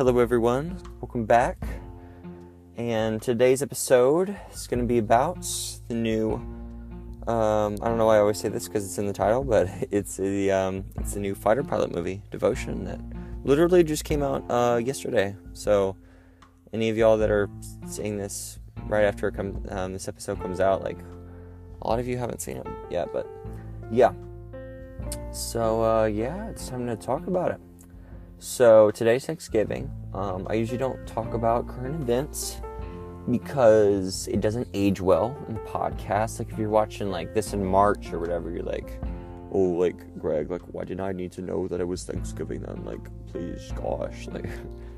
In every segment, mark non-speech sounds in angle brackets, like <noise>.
Hello, everyone. Welcome back. And today's episode is going to be about the new. Um, I don't know why I always say this because it's in the title, but <laughs> it's the um, it's the new fighter pilot movie, Devotion, that literally just came out uh, yesterday. So, any of y'all that are seeing this right after it come, um, this episode comes out, like a lot of you haven't seen it yet, but yeah. So uh, yeah, it's time to talk about it. So today's Thanksgiving. Um, I usually don't talk about current events because it doesn't age well in the podcast. Like if you're watching like this in March or whatever, you're like, oh, like Greg, like why didn't I need to know that it was Thanksgiving then? Like please, gosh, <laughs> like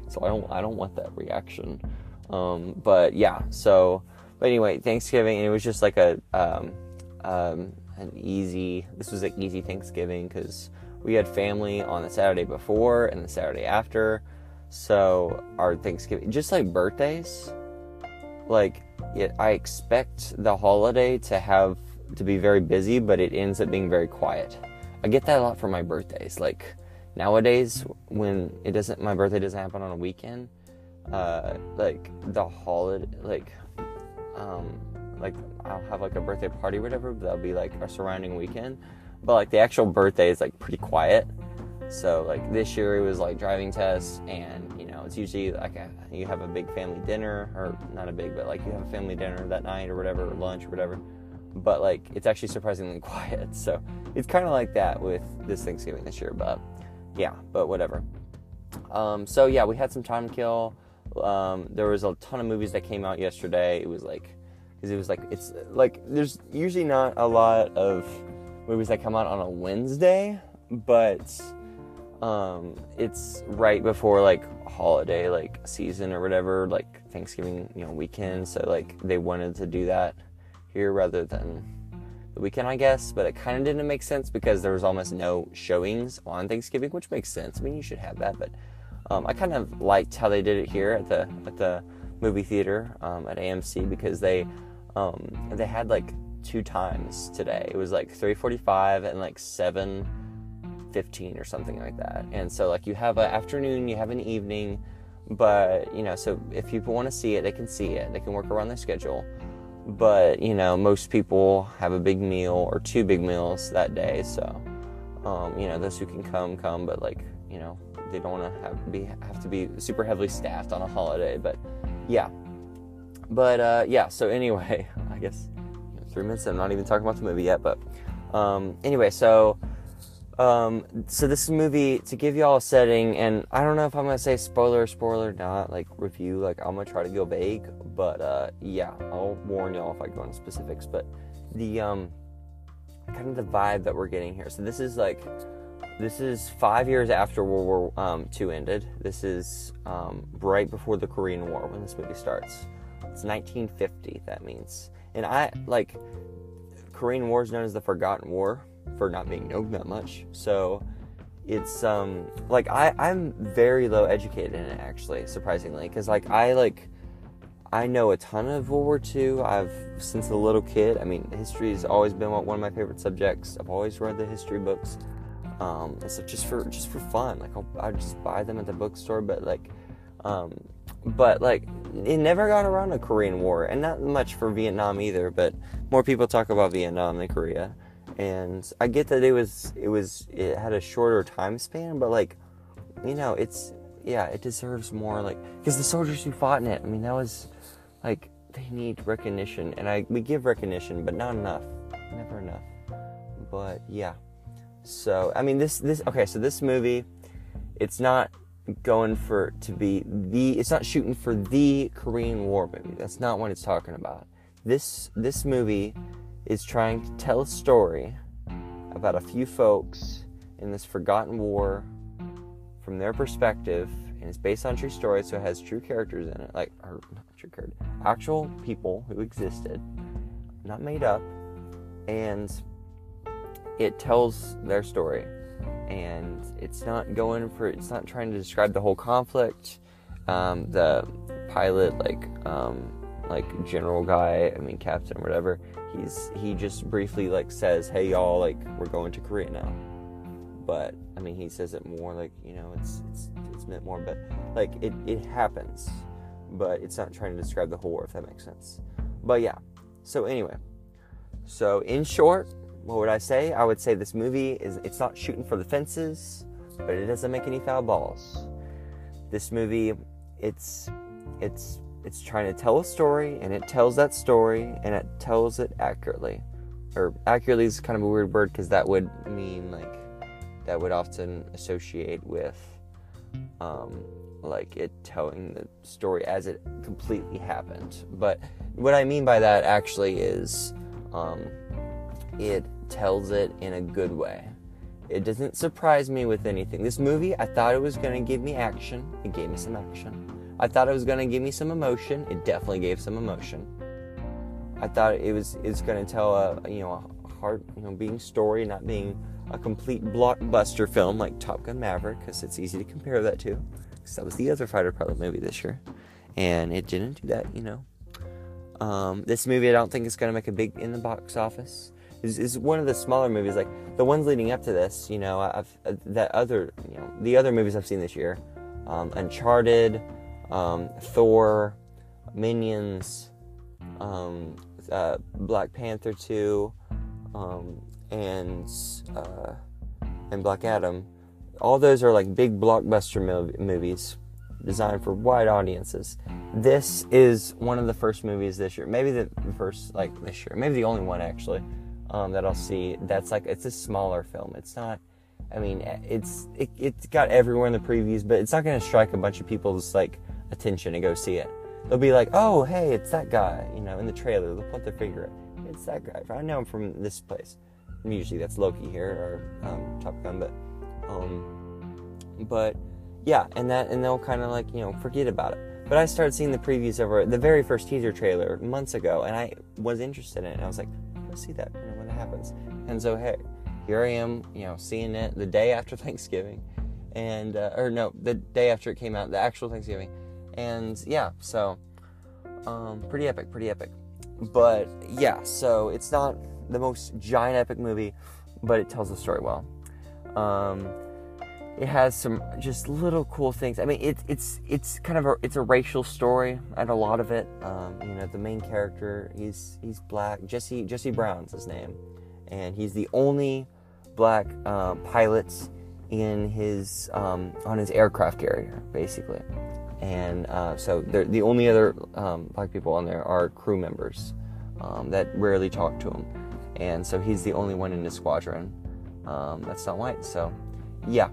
so I don't I don't want that reaction. Um, but yeah, so but anyway, Thanksgiving and it was just like a um, um, an easy. This was an easy Thanksgiving because we had family on the Saturday before and the Saturday after. So our Thanksgiving, just like birthdays, like it, I expect the holiday to have to be very busy, but it ends up being very quiet. I get that a lot for my birthdays. Like nowadays, when it doesn't, my birthday doesn't happen on a weekend. Uh, like the holiday, like, um, like I'll have like a birthday party or whatever. But that'll be like a surrounding weekend but like the actual birthday is like pretty quiet. So like this year it was like driving tests, and you know it's usually like a, you have a big family dinner, or not a big, but like you have a family dinner that night or whatever, or lunch or whatever. But like it's actually surprisingly <laughs> quiet. So it's kind of like that with this Thanksgiving this year. But yeah, but whatever. Um, so yeah, we had some time to kill. Um, there was a ton of movies that came out yesterday. It was like, because it was like it's like there's usually not a lot of movies that come out on a Wednesday, but um, it's right before like holiday like season or whatever, like Thanksgiving, you know, weekend. So like they wanted to do that here rather than the weekend, I guess. But it kind of didn't make sense because there was almost no showings on Thanksgiving, which makes sense. I mean, you should have that, but um, I kind of liked how they did it here at the at the movie theater um, at AMC because they um, they had like two times today. It was like 3:45 and like 7:15 or something like that. And so like you have an afternoon, you have an evening, but you know, so if people want to see it, they can see it. They can work around their schedule. But, you know, most people have a big meal or two big meals that day, so um, you know, those who can come come, but like, you know, they don't want to have be have to be super heavily staffed on a holiday, but yeah. But uh, yeah, so anyway, <laughs> I guess three minutes. I'm not even talking about the movie yet, but um, anyway, so um, so this movie to give y'all a setting, and I don't know if I'm gonna say spoiler, spoiler, not like review. Like I'm gonna try to go vague, but uh, yeah, I'll warn y'all if I go into specifics. But the um, kind of the vibe that we're getting here. So this is like this is five years after World War um, II ended. This is um, right before the Korean War when this movie starts. It's 1950. That means and I like Korean War is known as the Forgotten War for not being known that much. So it's um like I I'm very low educated in it actually, surprisingly, because like I like I know a ton of World War II. I've since a little kid. I mean, history has always been one of my favorite subjects. I've always read the history books. Um, so just for just for fun, like I'll, I just buy them at the bookstore. But like, um, but like it never got around the Korean War, and not much for Vietnam either. But more people talk about Vietnam than Korea, and I get that it was it was it had a shorter time span, but like you know it's yeah it deserves more like because the soldiers who fought in it. I mean that was like they need recognition, and I we give recognition, but not enough, never enough. But yeah, so I mean this this okay so this movie, it's not going for to be the it's not shooting for the Korean War movie. That's not what it's talking about. This this movie is trying to tell a story about a few folks in this forgotten war from their perspective and it's based on true stories so it has true characters in it like or not true character actual people who existed not made up and it tells their story and it's not going for it's not trying to describe the whole conflict um, the pilot like um, like general guy i mean captain whatever he's he just briefly like says hey y'all like we're going to korea now but I mean, he says it more like you know, it's it's it's meant more, but like it it happens, but it's not trying to describe the horror if that makes sense. But yeah. So anyway, so in short, what would I say? I would say this movie is it's not shooting for the fences, but it doesn't make any foul balls. This movie, it's it's it's trying to tell a story and it tells that story and it tells it accurately. Or accurately is kind of a weird word because that would mean like that would often associate with um, like it telling the story as it completely happened. But what I mean by that actually is um, it tells it in a good way. It doesn't surprise me with anything. This movie, I thought it was going to give me action. It gave me some action. I thought it was going to give me some emotion. It definitely gave some emotion. I thought it was it's going to tell a you know a heart you know being story, not being a complete blockbuster film like Top Gun Maverick, because it's easy to compare that to. Because that was the other fighter pilot movie this year, and it didn't do that. You know, um, this movie I don't think is going to make a big in the box office. Is is one of the smaller movies, like the ones leading up to this. You know, I've uh, that other you know the other movies I've seen this year, um, Uncharted, um, Thor, Minions, um, uh, Black Panther two, um, and uh, and Black Adam. All those are like big blockbuster mov- movies designed for wide audiences. This is one of the first movies this year, maybe the first like this year, maybe the only one actually um, that I'll see. That's like it's a smaller film. It's not. I mean, it's it, it's got everywhere in the previews, but it's not going to strike a bunch of people's like attention to go see it. They'll be like, "Oh, hey, it's that guy," you know, in the trailer. They'll put their finger. It's that guy. I know him from this place. Usually that's Loki here or um, Top Gun, but um, but yeah, and that and they'll kind of like you know forget about it. But I started seeing the previews over the very first teaser trailer months ago, and I was interested in it. And I was like, let's see that happens. And so hey, here I am, you know, seeing it the day after <laughs> Thanksgiving, and uh, or no, the day after it came out, the actual Thanksgiving, and yeah, so um, pretty epic, pretty epic. But yeah, so it's not the most giant epic movie, but it tells the story well. Um, it has some just little cool things. I mean, it's it's it's kind of a it's a racial story, and a lot of it. Um, you know, the main character he's he's black. Jesse Jesse Brown's his name, and he's the only black uh, pilot in his um, on his aircraft carrier, basically. And uh, so the only other um, black people on there are crew members um, that rarely talk to him, and so he's the only one in his squadron um, that's not white. So, yeah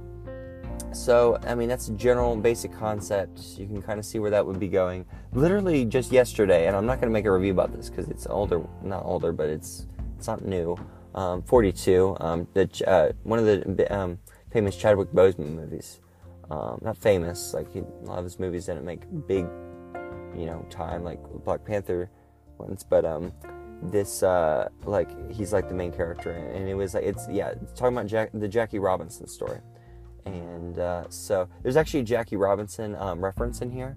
so, I mean, that's a general basic concept. You can kind of see where that would be going. Literally just yesterday, and I'm not going to make a review about this because it's older, not older, but it's it's not new. Um, 42, um, the, uh, one of the um, famous Chadwick Boseman movies. Um, not famous, like he, a lot of his movies didn't make big, you know, time like Black Panther ones, but um, this uh, like he's like the main character, and it was like it's yeah, it's talking about Jack, the Jackie Robinson story and uh, so there's actually a Jackie Robinson um, reference in here.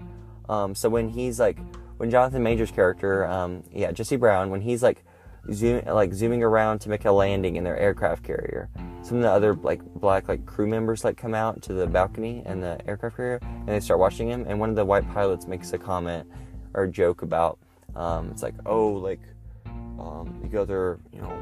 Um, so when he's like, when Jonathan Majors' character, um, yeah, Jesse Brown, when he's like, zoom, like zooming around to make a landing in their aircraft carrier, some of the other like black like crew members like come out to the balcony and the aircraft carrier, and they start watching him. And one of the white pilots makes a comment or a joke about, um, it's like, oh, like um, the other, you know,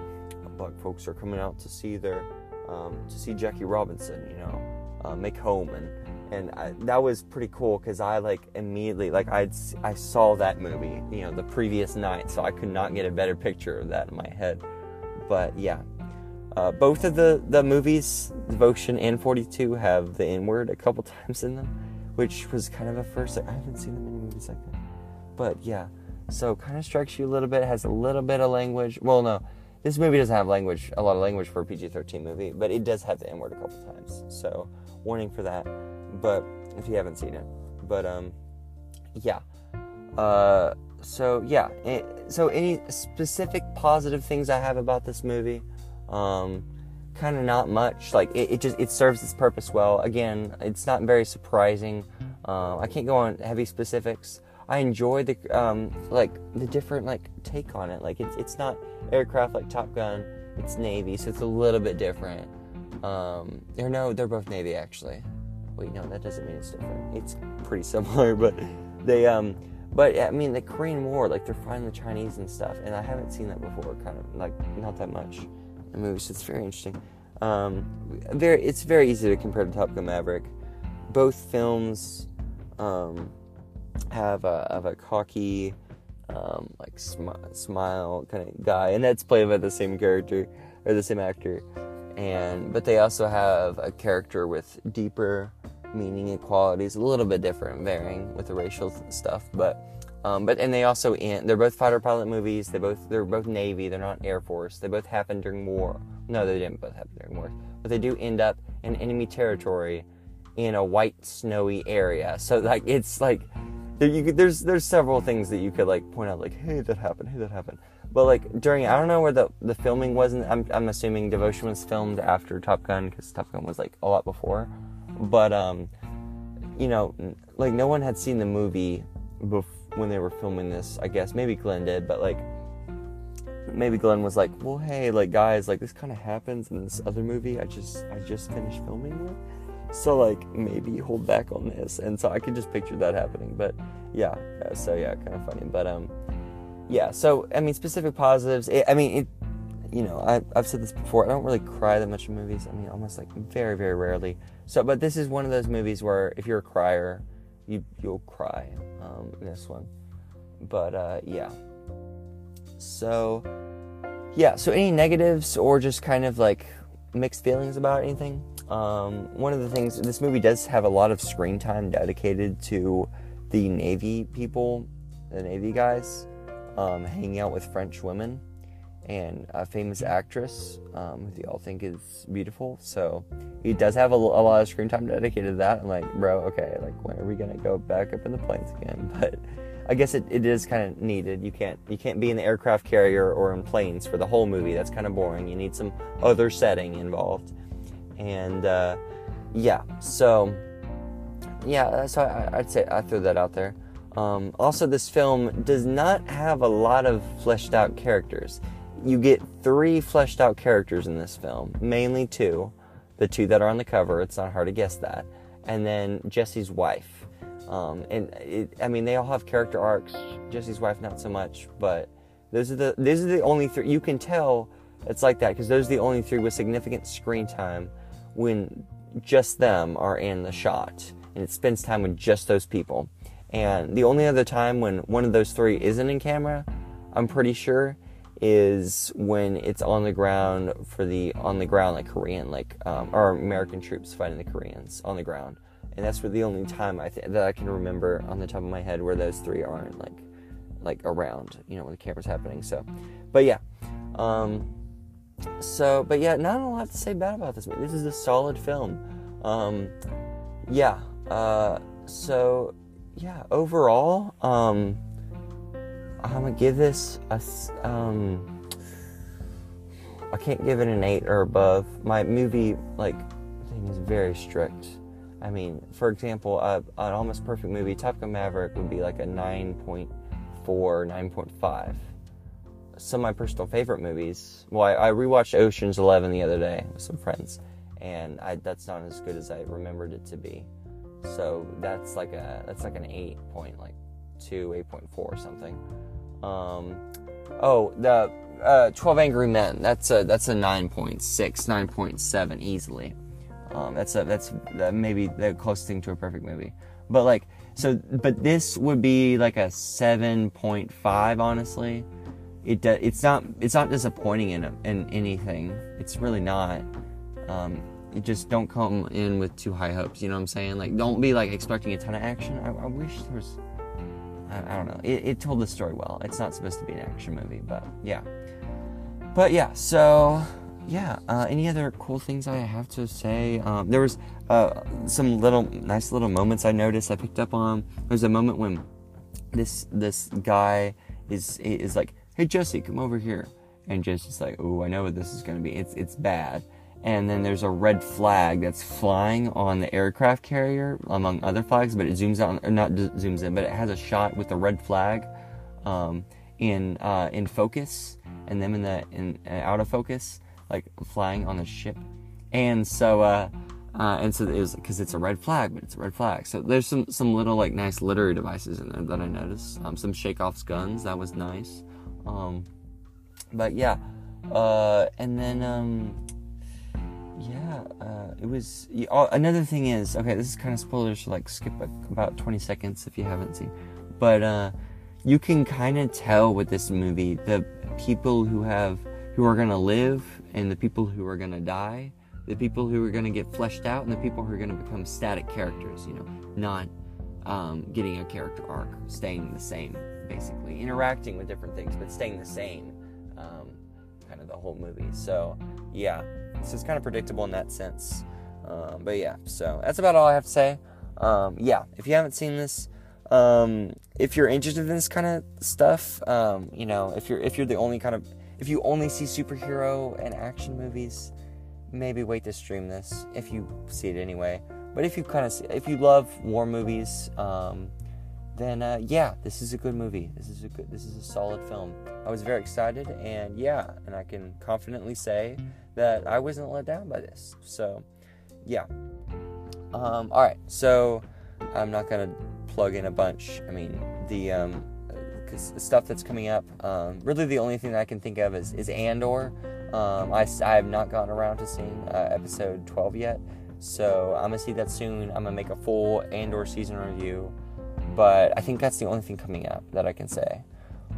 black folks are coming out to see their um, to see Jackie Robinson, you know, uh, make home, and and I, that was pretty cool because I like immediately like I I saw that movie, you know, the previous night, so I could not get a better picture of that in my head. But yeah, uh, both of the the movies, Devotion and Forty Two, have the N word a couple <laughs> times in them, which was kind of a first. I haven't seen that many movies like that, but yeah, so kind of strikes you a little bit. Has a little bit of language. Well, no this movie doesn't have language, a lot of language for a PG-13 movie, but it does have the N-word a couple times. So, warning for that. But if you haven't seen it, but um, yeah. Uh, so yeah. It, so any specific positive things I have about this movie? Um, kind of not much. Like it, it, just it serves its purpose well. Again, it's not very surprising. Uh, I can't go on heavy specifics. I enjoy the um, like the different like take on it. Like it's it's not aircraft like Top Gun. It's Navy, so it's a little bit different. Um, or no, they're both Navy actually. Wait, no, that doesn't mean it's different. It's pretty <laughs> similar, but they um, but I mean the Korean War, like they're fighting the Chinese and stuff, and I haven't seen that before. Kind of like not that much in movies. So it's very interesting. Um, very, it's very easy to compare to Top Gun Maverick. Both films um, have a have a cocky, um, like smi- smile kind of guy, and that's played by the same character or the same actor. And but they also have a character with deeper meaning and qualities, a little bit different, varying with the racial stuff, but. Um, but and they also in, they're both fighter pilot movies. They both they're both Navy. They're not Air Force. They both happen during war. No, they didn't both happen during war, but they do end up in enemy territory in a white snowy area. So like it's like there, could, there's there's several things that you could like point out like hey that happened hey that happened. But like during I don't know where the the filming wasn't. I'm I'm assuming Devotion was filmed after Top Gun because Top Gun was like a lot before. But um, you know, like no one had seen the movie before when they were filming this, I guess. Maybe Glen did, but like maybe Glen was like, "Well, hey, like guys, like this kind of happens in this other movie I just I just finished filming with." So like maybe hold back on this. And so I can just picture that happening. But yeah, yeah so yeah, kind of funny. But um yeah, so I mean specific positives. It, I mean it you know, I, I've said this before. I don't really cry that much in movies. I mean, almost like very, very rarely. So, but this is one of those movies where if you're a crier, you you'll cry um, this one. But uh, yeah. So yeah. So any negatives or just kind of like mixed feelings about anything? Um, one of the things this movie does have a lot of screen time dedicated to the Navy people, the Navy guys, um, hanging out with French women and a famous actress um, who they all think is beautiful. So he does have a, a, lot of screen time dedicated to that. I'm like, bro, okay, like when are we gonna go back up in the planes again? <laughs> But I guess it, it is kind of needed. You can't you can't be in the aircraft carrier or in planes for the whole movie. That's kind of boring. You need some other setting involved. And uh, yeah, so yeah, so I, I'd say I threw that out there. Um, also, this film does not have a lot of fleshed out characters you get three fleshed out characters in this film, mainly two. The two that are on the cover, it's not hard to guess that. And then Jesse's wife. Um, and it, I mean, they all have character arcs. Jesse's wife, not so much, but those are the these are the only three. You can tell it's like that because those are the only three with significant screen time when just them are in the shot, and it spends time with just those people. And the only other time when one of those three isn't in camera, I'm pretty sure, is when it's on the ground for the on the ground like Korean like um, or American troops fighting the Koreans on the ground, and that's for the only time I th- that I can remember on the top of my head where those three aren't like like around, you know, when the camera's happening. So, but yeah, um, so but yeah, not a lot to say bad about this movie. This is a solid film. Um, yeah, uh, so yeah, overall, um I'm gonna give this a. Um, I can't give it an eight or above. My movie like thing is very strict. I mean, for example, an almost perfect movie, Top Gun Maverick, would be like a 9.4, 9.5. Some of my personal favorite movies. Well, I, I rewatched Ocean's Eleven the other day with some friends, and I, that's not as good as I remembered it to be. So that's like a that's like an eight point like two, 8.4 or something. Um, oh, the uh, 12 Angry Men. That's a that's a 9.6, 9.7 easily. Um, that's a that's maybe the closest thing to a perfect movie. But like so, but this would be like a 7.5. Honestly, it it's not it's not disappointing in in anything. It's really not. Um, you just don't come in with too high hopes. You know what I'm saying? Like, don't be like expecting a ton of action. I, I wish there was I, I don't know. It, it told the story well. It's not supposed to be an action movie, but yeah. But yeah, so yeah. Uh, any other cool things I have to say? Um, there was uh, some little nice little moments I noticed. I picked up on. There's a moment when this this guy is is like, "Hey Jesse, come over here," and Jesse's like, "Oh, I know what this is gonna be. It's it's bad." and then there's a red flag that's flying on the aircraft carrier among other flags but it zooms out or not zooms in but it has a shot with the red flag um, in uh, in focus and them in the in uh, out of focus like flying on the ship and so uh, uh, and so it was because it's a red flag, but it's a red flag. So there's some some little like nice literary devices in there that I noticed. Um, some Chekhov's guns that was nice. Um, but yeah, uh, and then um, yeah, uh, it was. Oh, another thing is okay. This is kind of spoilers. So like skip about 20 seconds if you haven't seen, but uh, you can kind of tell with this movie the people who have who are gonna live and the people who are gonna die the people who are to get fleshed out and the people who are to become static characters, you know, not um, getting a character arc, staying the same, basically. Interacting with different things, but staying the same, um, kind of the whole movie. So, yeah, this is kind of predictable in that sense. Um, but yeah, so that's about all I have to say. Um, yeah, if you haven't seen this, um, if you're interested in this kind of stuff, um, you know, if you're if you're the only kind of if you only see superhero and action movies, maybe wait to stream this if you see it anyway. But if you kind of if you love war movies, um, then uh, yeah, this is a good movie. This is a good. This is a solid film. I was very excited, and yeah, and I can confidently say that I wasn't let down by this. So, yeah. Um, all right, so I'm not gonna plug in a bunch. I mean, the um, stuff that's coming up. Um, really, the only thing that I can think of is, is Andor. Um, I, I have not gotten around to seeing uh, episode 12 yet, so I'm gonna see that soon. I'm gonna make a full Andor season review, but I think that's the only thing coming up that I can say.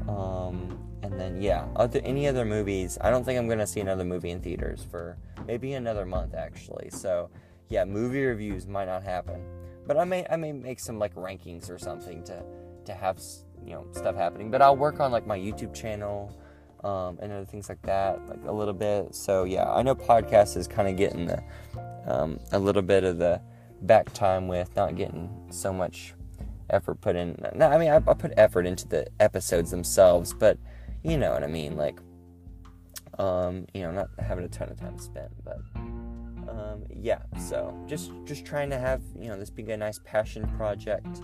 Um, and then yeah, other any other movies? I don't think I'm gonna see another movie in theaters for maybe another month actually. So yeah, movie reviews might not happen, but I may I may make some like rankings or something to to have you know stuff happening. But I'll work on like my YouTube channel um, and other things like that, like a little bit. So yeah, I know podcast is kind of getting the um, a little bit of the back time with not getting so much effort put in. No, I mean I, I put effort into the episodes themselves, but you know what I mean, like um, you know, not having a ton of time spent, but um, yeah. So just just trying to have you know this being a nice passion project,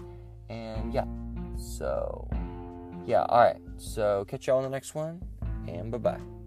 and yeah. So yeah, all right. So catch y'all on the next one and bye bye.